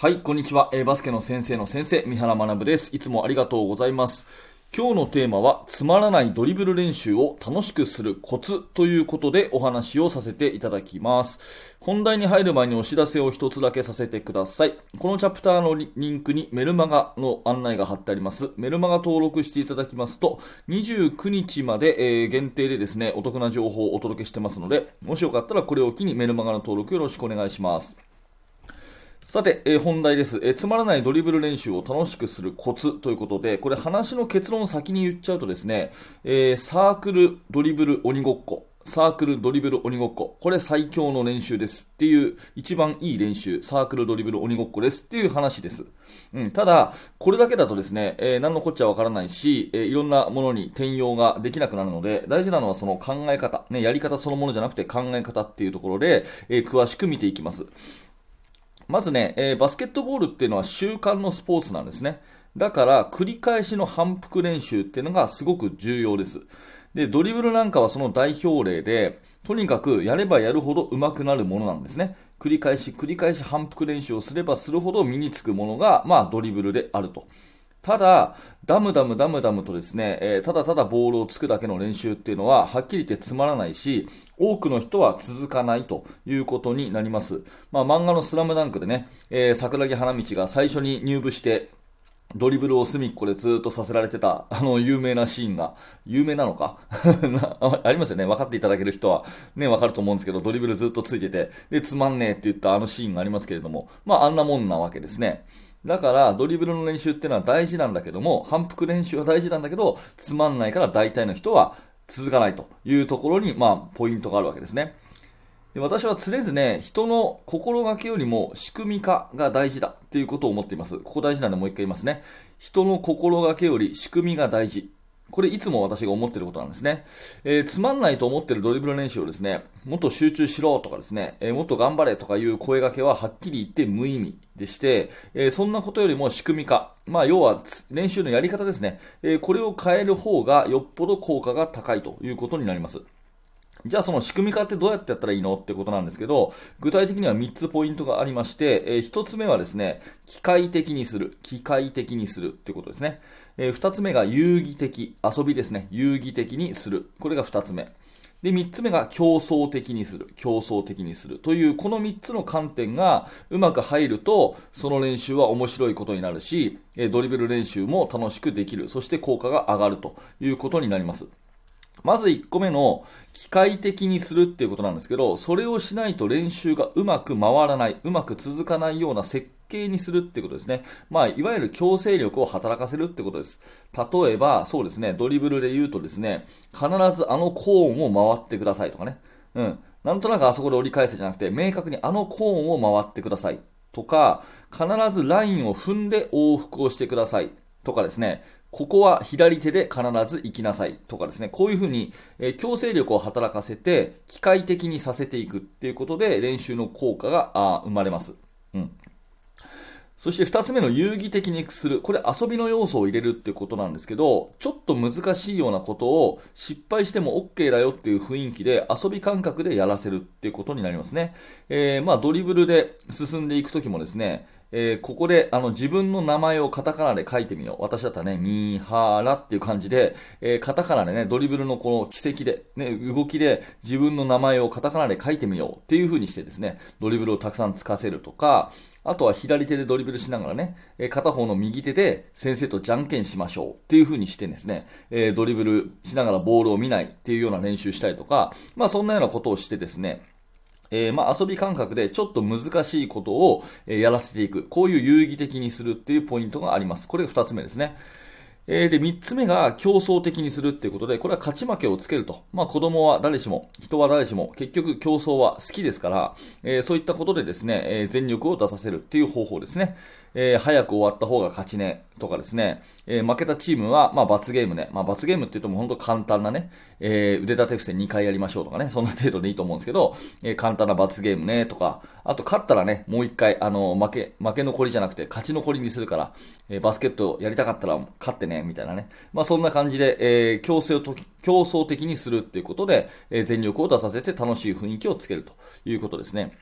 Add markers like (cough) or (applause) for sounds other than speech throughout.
はい、こんにちは。えー、バスケの先生の先生、三原学です。いつもありがとうございます。今日のテーマは、つまらないドリブル練習を楽しくするコツということでお話をさせていただきます。本題に入る前にお知らせを一つだけさせてください。このチャプターのリンクにメルマガの案内が貼ってあります。メルマガ登録していただきますと、29日まで、えー、限定でですね、お得な情報をお届けしてますので、もしよかったらこれを機にメルマガの登録よろしくお願いします。さて、えー、本題です、えー、つまらないドリブル練習を楽しくするコツということで、これ話の結論を先に言っちゃうとですね、えー、サークルドリブル鬼ごっこ、サークルドリブル鬼ごっこ、これ最強の練習ですっていう一番いい練習、サークルドリブル鬼ごっこですっていう話です。うん、ただ、これだけだとですね、えー、何のこっちゃわからないし、えー、いろんなものに転用ができなくなるので、大事なのはその考え方、ね、やり方そのものじゃなくて考え方っていうところで、えー、詳しく見ていきます。まずね、えー、バスケットボールっていうのは習慣のスポーツなんですね。だから、繰り返しの反復練習っていうのがすごく重要です。で、ドリブルなんかはその代表例で、とにかくやればやるほど上手くなるものなんですね。繰り返し繰り返し反復練習をすればするほど身につくものが、まあドリブルであると。ただ、ダムダムダムダムとですね、えー、ただただボールをつくだけの練習っていうのは、はっきり言ってつまらないし、多くの人は続かないということになります。まあ、漫画のスラムダンクでね、えー、桜木花道が最初に入部して、ドリブルを隅っこでずっとさせられてた、あの、有名なシーンが、有名なのか？(laughs) ありますよね。分かっていただける人は、ね、分かると思うんですけど、ドリブルずっとついてて、で、つまんねえって言ったあのシーンがありますけれども、まあ、あんなもんなわけですね。だから、ドリブルの練習っていうのは大事なんだけども、反復練習は大事なんだけど、つまんないから大体の人は続かないというところに、まあ、ポイントがあるわけですね。で私は常々ね、人の心がけよりも仕組み化が大事だっていうことを思っています。ここ大事なんでもう一回言いますね。人の心がけより仕組みが大事。これいつも私が思ってることなんですね。えー、つまんないと思ってるドリブル練習をですね、もっと集中しろとかですね、えー、もっと頑張れとかいう声掛けははっきり言って無意味でして、えー、そんなことよりも仕組み化。まあ、要は練習のやり方ですね。えこれを変える方がよっぽど効果が高いということになります。じゃあその仕組み化ってどうやってやったらいいのってことなんですけど、具体的には3つポイントがありまして、えー、1つ目はですね、機械的にする。機械的にするってことですね。えー、2つ目が遊戯的。遊びですね。遊戯的にする。これが2つ目。で、3つ目が競争的にする。競争的にする。という、この3つの観点がうまく入ると、その練習は面白いことになるし、ドリブル練習も楽しくできる。そして効果が上がるということになります。まず1個目の機械的にするっていうことなんですけど、それをしないと練習がうまく回らない、うまく続かないような設計にするってことですね。まあ、いわゆる強制力を働かせるってことです。例えば、そうですね、ドリブルで言うとですね、必ずあのコーンを回ってくださいとかね。うん。なんとなくあそこで折り返せじゃなくて、明確にあのコーンを回ってください。とか、必ずラインを踏んで往復をしてください。とかですね、ここは左手で必ず行きなさいとかですね、こういうふうに、え強制力を働かせて、機械的にさせていくっていうことで練習の効果が生まれます。うん。そして二つ目の遊戯的にする。これ遊びの要素を入れるってことなんですけど、ちょっと難しいようなことを失敗しても OK だよっていう雰囲気で遊び感覚でやらせるっていうことになりますね。えー、まあドリブルで進んでいくときもですね、えー、ここで、あの、自分の名前をカタカナで書いてみよう。私だったらね、ミーハーラっていう感じで、えー、カタカナでね、ドリブルのこの奇跡で、ね、動きで自分の名前をカタカナで書いてみようっていう風にしてですね、ドリブルをたくさんつかせるとか、あとは左手でドリブルしながらね、え片方の右手で先生とじゃんけんしましょうっていう風にしてですね、えドリブルしながらボールを見ないっていうような練習したりとか、まあそんなようなことをしてですね、えー、まあ、遊び感覚でちょっと難しいことを、やらせていく。こういう遊戯的にするっていうポイントがあります。これが二つ目ですね。えー、で、三つ目が競争的にするっていうことで、これは勝ち負けをつけると。まあ子供は誰しも、人は誰しも、結局競争は好きですから、えー、そういったことでですね、え、全力を出させるっていう方法ですね。えー、早く終わった方が勝ちね、とかですね、えー、負けたチームは、まあ、罰ゲームね。まあ、罰ゲームって言うとも本当簡単なね、えー、腕立て伏せ2回やりましょうとかね、そんな程度でいいと思うんですけど、え、簡単な罰ゲームね、とか、あと勝ったらね、もう1回、あの、負け、負け残りじゃなくて勝ち残りにするから、え、バスケットやりたかったら勝ってね、みたいなね。まあ、そんな感じで、えー、強制をと競争的にするっていうことで、え、全力を出させて楽しい雰囲気をつけるということですね。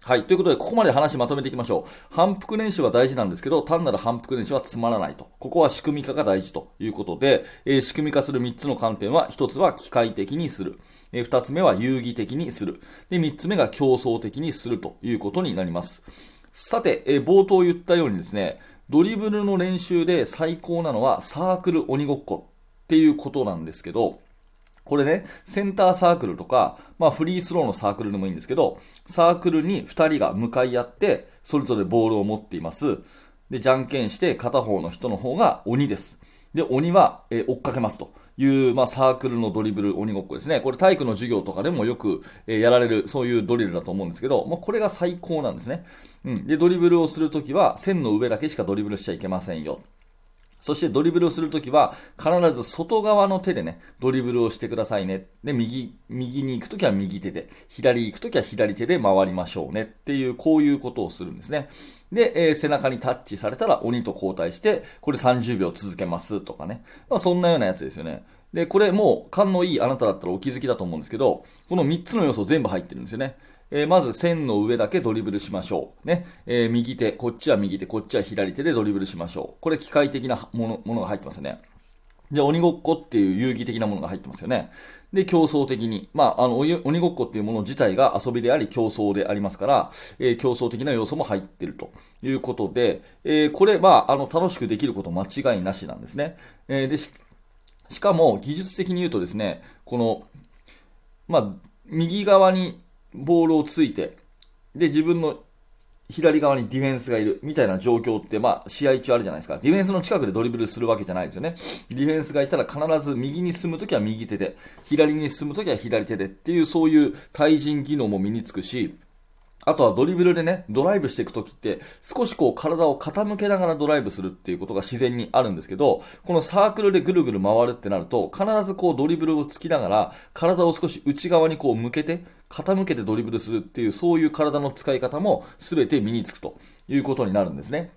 はい。ということで、ここまで話まとめていきましょう。反復練習は大事なんですけど、単なる反復練習はつまらないと。ここは仕組み化が大事ということで、えー、仕組み化する3つの観点は、1つは機械的にする。えー、2つ目は遊戯的にする。で、3つ目が競争的にするということになります。さて、えー、冒頭言ったようにですね、ドリブルの練習で最高なのはサークル鬼ごっこっていうことなんですけど、これね、センターサークルとか、まあフリースローのサークルでもいいんですけど、サークルに2人が向かい合って、それぞれボールを持っています。で、じゃんけんして片方の人の方が鬼です。で、鬼は、え追っかけますという、まあ、サークルのドリブル鬼ごっこですね。これ体育の授業とかでもよく、えやられる、そういうドリルだと思うんですけど、もうこれが最高なんですね。うん。で、ドリブルをするときは、線の上だけしかドリブルしちゃいけませんよ。そしてドリブルをするときは、必ず外側の手でね、ドリブルをしてくださいね。で、右、右に行くときは右手で、左行くときは左手で回りましょうね。っていう、こういうことをするんですね。で、えー、背中にタッチされたら鬼と交代して、これ30秒続けますとかね。まあ、そんなようなやつですよね。で、これもう勘のいいあなただったらお気づきだと思うんですけど、この3つの要素全部入ってるんですよね。えー、まず線の上だけドリブルしましょう。ね。えー、右手、こっちは右手、こっちは左手でドリブルしましょう。これ機械的なものものが入ってますよね。で、鬼ごっこっていう遊戯的なものが入ってますよね。で、競争的に。まあ、あの、鬼ごっこっていうもの自体が遊びであり競争でありますから、えー、競争的な要素も入ってるということで、えー、これは、あの、楽しくできること間違いなしなんですね。えー、でし、しかも、技術的に言うとですね、この、まあ、右側にボールをついて、で、自分の左側にディフェンスがいるみたいな状況って、まあ、試合中あるじゃないですか。ディフェンスの近くでドリブルするわけじゃないですよね。ディフェンスがいたら必ず右に進むときは右手で、左に進むときは左手でっていう、そういう対人技能も身につくし、あとはドリブルでね、ドライブしていくときって、少しこう体を傾けながらドライブするっていうことが自然にあるんですけど、このサークルでぐるぐる回るってなると、必ずこうドリブルをつきながら、体を少し内側にこう向けて、傾けてドリブルするっていう、そういう体の使い方も全て身につくということになるんですね。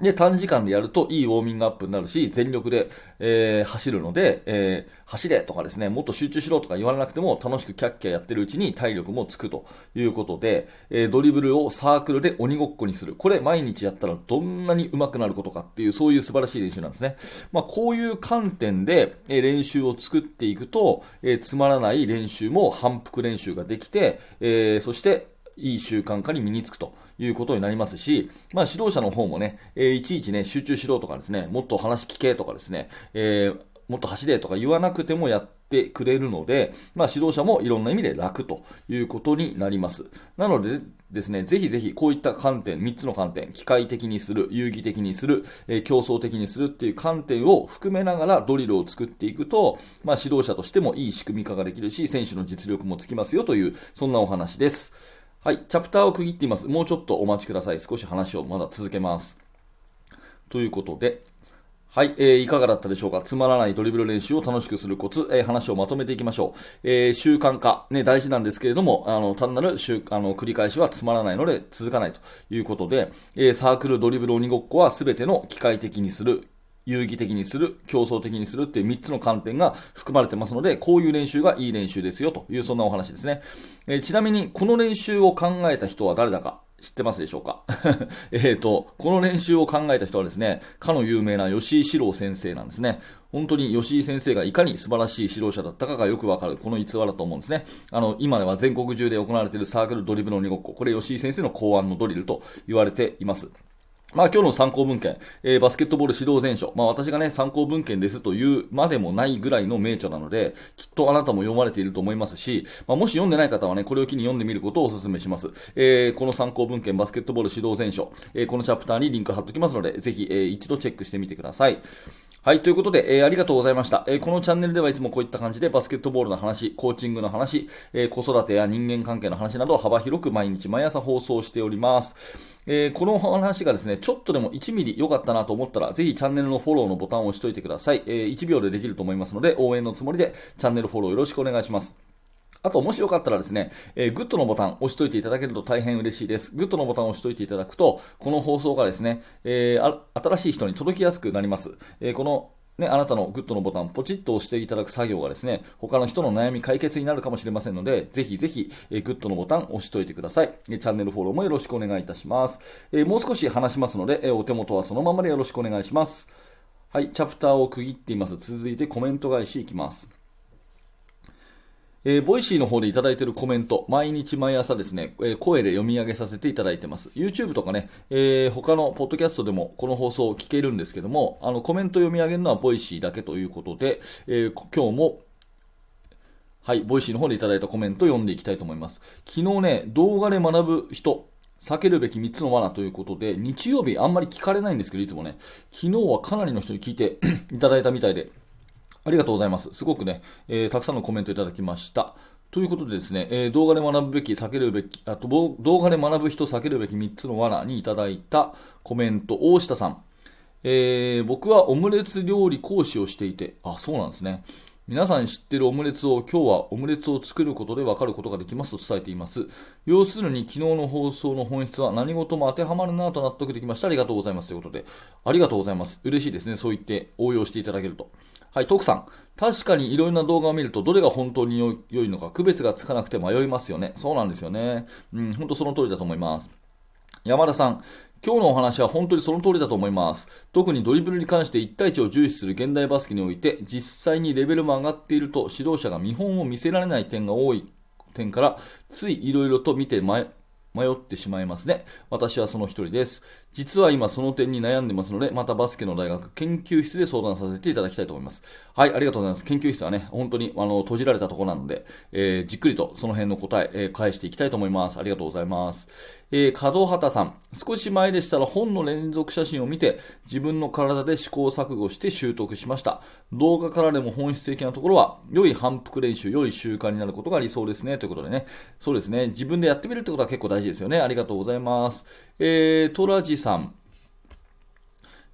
で、短時間でやるといいウォーミングアップになるし、全力で、えー、走るので、えー、走れとかですね、もっと集中しろとか言わなくても楽しくキャッキャやってるうちに体力もつくということで、えー、ドリブルをサークルで鬼ごっこにする。これ毎日やったらどんなに上手くなることかっていう、そういう素晴らしい練習なんですね。まあ、こういう観点で、え練習を作っていくと、えつまらない練習も反復練習ができて、えそして、いい習慣化に身につくということになりますし、まあ指導者の方もね、えー、いちいちね、集中しろとかですね、もっと話聞けとかですね、えー、もっと走れとか言わなくてもやってくれるので、まあ指導者もいろんな意味で楽ということになります。なのでですね、ぜひぜひこういった観点、3つの観点、機械的にする、遊戯的にする、えー、競争的にするっていう観点を含めながらドリルを作っていくと、まあ指導者としてもいい仕組み化ができるし、選手の実力もつきますよという、そんなお話です。はい、チャプターを区切っています。もうちょっとお待ちください。少し話をまだ続けます。ということで、はい、えー、いかがだったでしょうかつまらないドリブル練習を楽しくするコツ、えー、話をまとめていきましょう。えー、習慣化、ね、大事なんですけれども、あの、単なる習、あの、繰り返しはつまらないので続かないということで、えー、サークルドリブル鬼ごっこは全ての機械的にする、有義的にする、競争的にするっていう3つの観点が含まれてますので、こういう練習がいい練習ですよという、そんなお話ですね。えー、ちなみに、この練習を考えた人は誰だか知ってますでしょうか？(laughs) えっと、この練習を考えた人はですね、かの有名な吉井史郎先生なんですね。本当に吉井先生がいかに素晴らしい指導者だったかがよくわかる、この逸話だと思うんですね。あの、今では全国中で行われているサークルドリブルの鬼ごっこ、これ吉井先生の考案のドリルと言われています。まあ今日の参考文献、えー、バスケットボール指導全書。まあ私がね、参考文献ですというまでもないぐらいの名著なので、きっとあなたも読まれていると思いますし、まあもし読んでない方はね、これを機に読んでみることをお勧めします。えー、この参考文献、バスケットボール指導全書、えー、このチャプターにリンク貼っておきますので、ぜひ、えー、一度チェックしてみてください。はい、ということで、えー、ありがとうございました、えー、このチャンネルではいつもこういった感じでバスケットボールの話、コーチングの話、えー、子育てや人間関係の話など幅広く毎日毎朝放送しております。えこの話がですね、ちょっとでも1ミリ良かったなと思ったら、ぜひチャンネルのフォローのボタンを押しといてください。え1秒でできると思いますので、応援のつもりでチャンネルフォローよろしくお願いします。あと、もしよかったらですね、えー、グッドのボタン押しといていただけると大変嬉しいです。グッドのボタンを押しといていただくと、この放送がですね、えー、新しい人に届きやすくなります。えー、このね、あなたのグッドのボタンをポチッと押していただく作業がですね、他の人の悩み解決になるかもしれませんので、ぜひぜひ、えグッドのボタン押しといてください。チャンネルフォローもよろしくお願いいたします。えもう少し話しますので、えお手元はそのままでよろしくお願いします。はい、チャプターを区切っています。続いてコメント返しいきます。えー、 Voicy の方でいただいているコメント、毎日毎朝ですね、えー、声で読み上げさせていただいてます。YouTube とかね、えー、他のポッドキャストでもこの放送を聞けるんですけども、あの、コメント読み上げるのは Voicy だけということで、え、今日もはい、 Voicy の方でいただいたコメントを読んでいきたいと思います。昨日ね、動画で学ぶ人、避けるべき3つの罠ということで、日曜日あんまり聞かれないんですけど、いつもね、昨日はかなりの人に聞いて (clears throat) いただいたみたいで、ありがとうございます。すごくね、えー、たくさんのコメントいただきました。ということでですね、えー、動画で学ぶべき、避けるべき、あと動画で学ぶ人、避けるべき3つの罠にいただいたコメント、大下さん。えー、僕はオムレツ料理講師をしていて、あ、そうなんですね。皆さん知ってるオムレツを今日はオムレツを作ることで分かることができますと伝えています。要するに昨日の放送の本質は何事も当てはまるなと納得できました。ありがとうございますということで。ありがとうございます。嬉しいですね。そう言って応用していただけると。はい、徳さん。確かにいろいろな動画を見ると、どれが本当に良いのか区別がつかなくて迷いますよね。そうなんですよね。うん、本当その通りだと思います。山田さん。今日のお話は本当にその通りだと思います。特にドリブルに関して1対1を重視する現代バスケにおいて、実際にレベルも上がっていると指導者が見本を見せられない点が多い点から、つい色々と見て迷ってしまいますね。私はその一人です。実は今その点に悩んでますので、またバスケの大学研究室で相談させていただきたいと思います。はい、ありがとうございます。研究室はね、本当にあの閉じられたところなので、えー、じっくりとその辺の答え、えー、返していきたいと思います。ありがとうございます。えー、門畑さん。少し前でしたら本の連続写真を見て、自分の体で試行錯誤して習得しました。動画からでも本質的なところは、良い反復練習、良い習慣になることが理想ですね。ということでね。そうですね。自分でやってみるってことは結構大事ですよね。ありがとうございます。えー、トラジさん。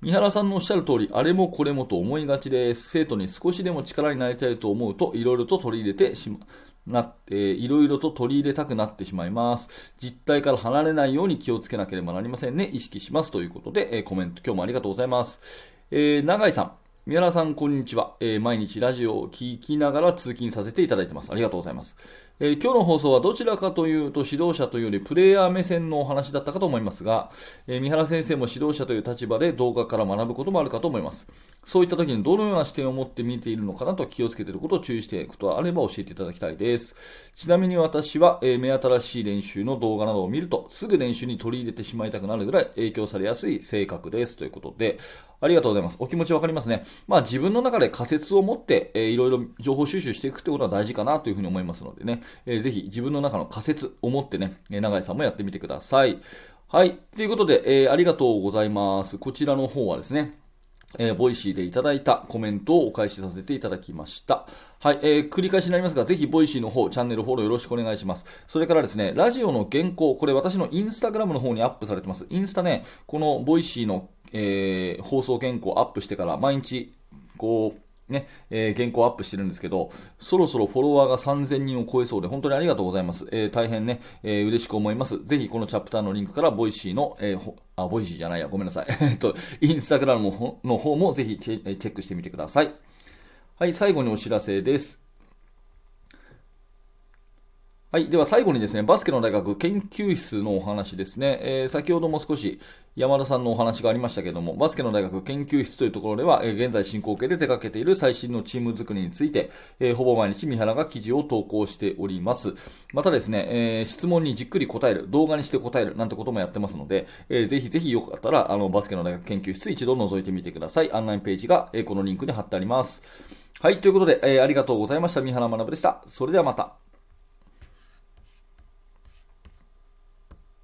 三原さんのおっしゃる通り、あれもこれもと思いがちです。生徒に少しでも力になりたいと思うと、いろいろと取り入れてしま、な、えー、いろいろと取り入れたくなってしまいます。実態から離れないように気をつけなければなりませんね。意識します。ということで、えー、コメント今日もありがとうございます。えー、長井さん。三原さん、こんにちは、えー、毎日ラジオを聞きながら通勤させていただいてます。ありがとうございます。えー、今日の放送はどちらかというと指導者というよりプレイヤー目線のお話だったかと思いますが、えー、三原先生も指導者という立場で動画から学ぶこともあるかと思います。そういった時にどのような視点を持って見ているのかなと気をつけていることを注意していくことがあれば教えていただきたいです。ちなみに私は、えー、目新しい練習の動画などを見るとすぐ練習に取り入れてしまいたくなるぐらい影響されやすい性格ですということで、ありがとうございます。お気持ちわかりますね。まあ自分の中で仮説を持って、えー、いろいろ情報収集していくってことは大事かなというふうに思いますのでね、えー、ぜひ自分の中の仮説を持ってね、え長井さんもやってみてください。はい。ということで、えー、ありがとうございます。こちらの方はですね、えー、 Voicy でいただいたコメントをお返しさせていただきました。はい、えー、繰り返しになりますが、ぜひ、 Voicy の方、チャンネルフォローよろしくお願いします。それからですね、ラジオの原稿、これ私のインスタグラムの方にアップされてます。インスタね、この Voicy の、えー、放送原稿アップしてから毎日、こう、ね、えー、原稿アップしてるんですけど、そろそろフォロワーが3000人を超えそうで、本当にありがとうございます。えー、大変ね、えー、嬉しく思います。ぜひこのチャプターのリンクから、 Voicy の、えー、あ、 Voicy じゃないや、ごめんなさい。(laughs) えっと、インスタグラムの方もぜひチェックしてみてください。はい、最後にお知らせです。はい。では最後にですね、バスケの大学研究室のお話ですね。えー、先ほども少し山田さんのお話がありましたけども、バスケの大学研究室というところでは、えー、現在進行形で手掛けている最新のチーム作りについて、えー、ほぼ毎日三原が記事を投稿しております。またですね、えー、質問にじっくり答える、動画にして答えるなんてこともやってますので、えー、ぜひぜひよかったら、あの、バスケの大学研究室一度覗いてみてください。案内ページが、えー、このリンクに貼ってあります。はい。ということで、えー、ありがとうございました。三原学でした。それではまた。